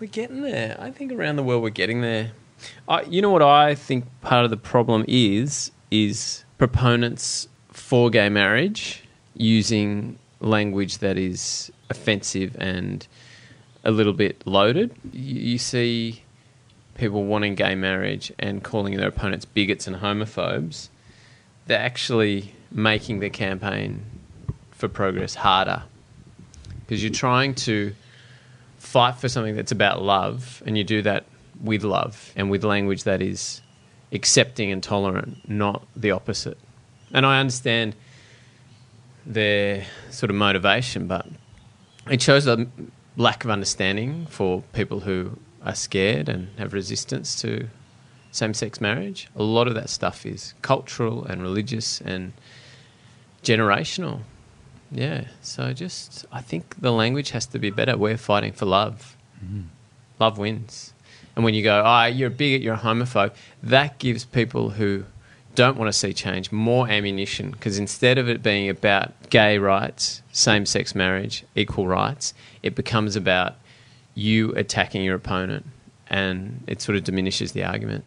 We're getting there. I think around the world we're getting there. You know what I think part of the problem is is proponents for gay marriage using language that is offensive and a little bit loaded. You, you see people wanting gay marriage and calling their opponents bigots and homophobes. They're actually making the campaign for progress harder because you're trying to fight for something that's about love and you do that with love and with language that is accepting and tolerant, not the opposite. And I understand their sort of motivation, but it shows a lack of understanding for people who are scared and have resistance to same sex marriage. A lot of that stuff is cultural and religious and generational. Yeah. So just, I think the language has to be better. We're fighting for love. Mm-hmm. Love wins. And when you go, oh, you're a bigot, you're a homophobe, that gives people who don't want to see change more ammunition because instead of it being about gay rights, same sex marriage, equal rights, it becomes about you attacking your opponent and it sort of diminishes the argument.